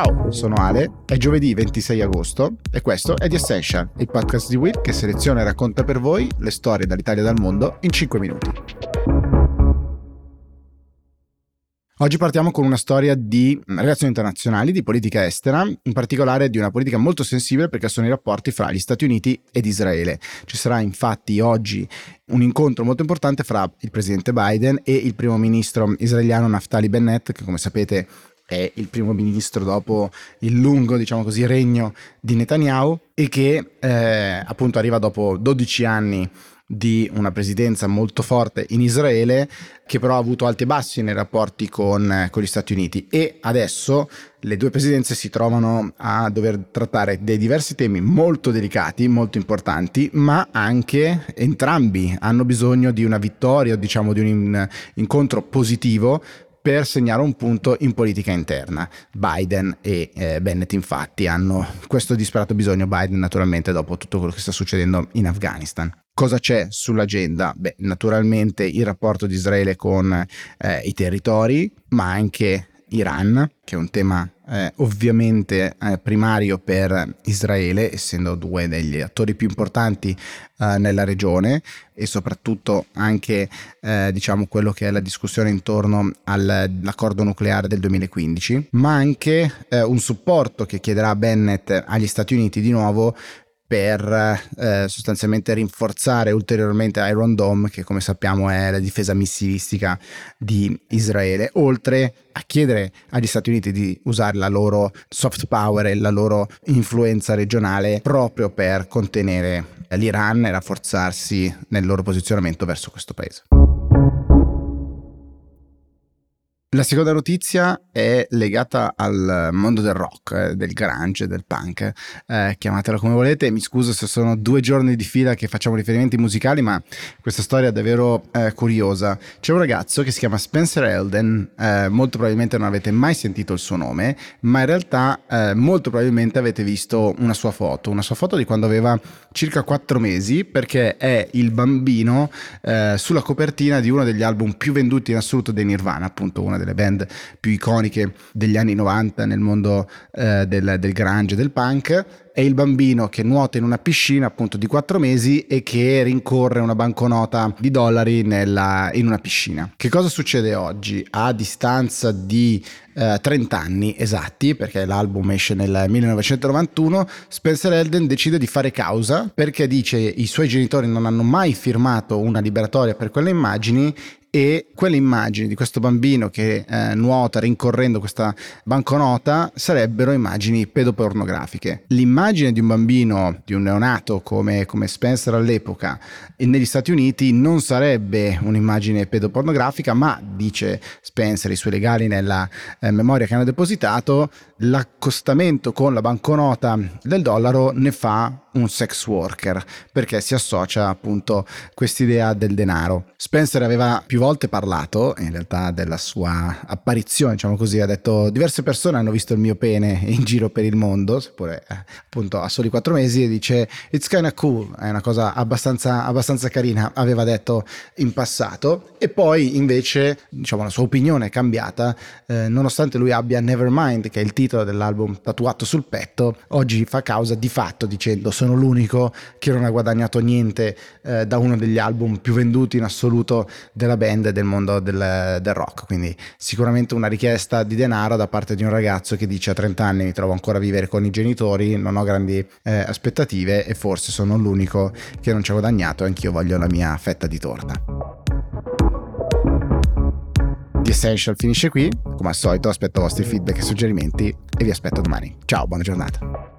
Ciao, sono Ale, è giovedì 26 agosto e questo è The Essential, il podcast di Will che seleziona e racconta per voi le storie dall'Italia e dal mondo in 5 minuti. Oggi partiamo con una storia di relazioni internazionali, di politica estera, in particolare di una politica molto sensibile perché sono i rapporti fra gli Stati Uniti ed Israele. Ci sarà infatti oggi un incontro molto importante fra il presidente Biden e il primo ministro israeliano Naftali Bennett, che come sapete è il primo ministro dopo il lungo, diciamo così, regno di Netanyahu e che eh, appunto arriva dopo 12 anni di una presidenza molto forte in Israele che però ha avuto alti e bassi nei rapporti con, con, gli Stati Uniti. E adesso le due presidenze si trovano a dover trattare dei diversi temi molto delicati, molto importanti, ma anche entrambi hanno bisogno di una vittoria, diciamo di un incontro positivo per segnare un punto in politica interna. Biden e eh, Bennett infatti hanno questo disperato bisogno, Biden naturalmente dopo tutto quello che sta succedendo in Afghanistan. Cosa c'è sull'agenda? Beh, naturalmente il rapporto di Israele con eh, i territori, ma anche Iran, che è un tema eh, ovviamente eh, primario per Israele, essendo due degli attori più importanti eh, nella regione e soprattutto anche eh, diciamo quello che è la discussione intorno all'accordo nucleare del 2015, ma anche eh, un supporto che chiederà Bennett agli Stati Uniti di nuovo per eh, sostanzialmente rinforzare ulteriormente Iron Dome, che come sappiamo è la difesa missilistica di Israele, oltre a chiedere agli Stati Uniti di usare la loro soft power e la loro influenza regionale proprio per contenere l'Iran e rafforzarsi nel loro posizionamento verso questo paese. La seconda notizia è legata al mondo del rock, eh, del grunge, del punk, eh, chiamatela come volete, mi scuso se sono due giorni di fila che facciamo riferimenti musicali, ma questa storia è davvero eh, curiosa. C'è un ragazzo che si chiama Spencer Elden, eh, molto probabilmente non avete mai sentito il suo nome, ma in realtà eh, molto probabilmente avete visto una sua foto, una sua foto di quando aveva circa quattro mesi, perché è il bambino eh, sulla copertina di uno degli album più venduti in assoluto dei Nirvana, appunto una delle band più iconiche degli anni 90 nel mondo eh, del, del grunge del punk è il bambino che nuota in una piscina appunto di quattro mesi e che rincorre una banconota di dollari nella, in una piscina. Che cosa succede oggi? A distanza di eh, 30 anni esatti, perché l'album esce nel 1991, Spencer Elden decide di fare causa perché dice i suoi genitori non hanno mai firmato una liberatoria per quelle immagini e quelle immagini di questo bambino che eh, nuota rincorrendo questa banconota sarebbero immagini pedopornografiche. L'immagine di un bambino, di un neonato come, come Spencer all'epoca negli Stati Uniti non sarebbe un'immagine pedopornografica, ma dice Spencer, i suoi legali nella eh, memoria che hanno depositato, l'accostamento con la banconota del dollaro ne fa un sex worker perché si associa appunto quest'idea del denaro. Spencer aveva più volte parlato in realtà della sua apparizione, diciamo così, ha detto diverse persone hanno visto il mio pene in giro per il mondo, seppure eh, appunto a soli quattro mesi e dice it's kinda cool, è una cosa abbastanza, abbastanza carina, aveva detto in passato e poi invece diciamo la sua opinione è cambiata eh, nonostante lui abbia Nevermind che è il titolo dell'album tatuato sul petto, oggi fa causa di fatto dicendo sono l'unico che non ha guadagnato niente eh, da uno degli album più venduti in assoluto della band e del mondo del, del, rock. Quindi sicuramente una richiesta di denaro da parte di un ragazzo che dice a 30 anni mi trovo ancora a vivere con i genitori, non ho grandi eh, aspettative e forse sono l'unico che non ci ha guadagnato e anch'io voglio la mia fetta di torta. The Essential finisce qui, come al solito aspetto i vostri feedback e suggerimenti e vi aspetto domani. Ciao, buona giornata.